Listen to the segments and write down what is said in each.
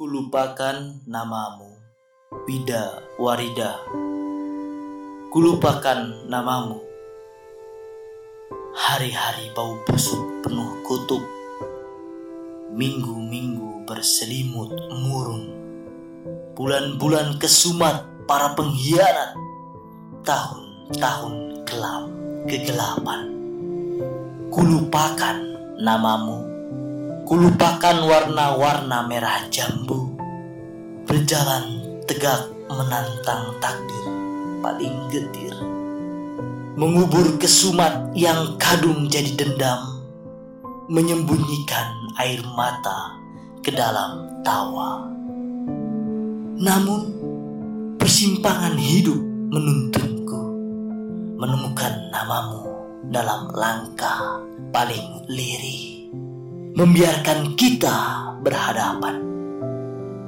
Kulupakan namamu, Bida Warida. Kulupakan namamu. Hari-hari bau busuk penuh kutuk. Minggu-minggu berselimut murung. Bulan-bulan kesumat para pengkhianat. Tahun-tahun kelam kegelapan. Kulupakan namamu Kulupakan warna-warna merah jambu. Berjalan tegak menantang takdir paling getir. Mengubur kesumat yang kadung jadi dendam. Menyembunyikan air mata ke dalam tawa. Namun persimpangan hidup menuntunku Menemukan namamu dalam langkah paling lirih membiarkan kita berhadapan.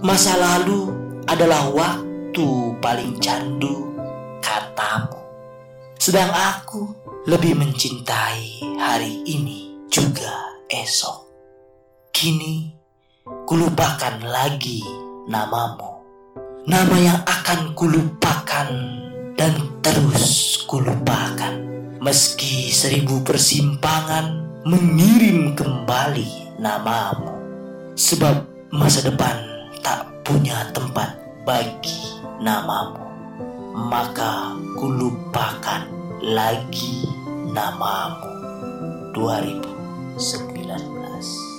Masa lalu adalah waktu paling candu katamu. Sedang aku lebih mencintai hari ini juga esok. Kini kulupakan lagi namamu. Nama yang akan kulupakan dan terus kulupakan. Meski seribu persimpangan mengirim kembali namamu sebab masa depan tak punya tempat bagi namamu. Maka kulupakan lagi namamu. 2010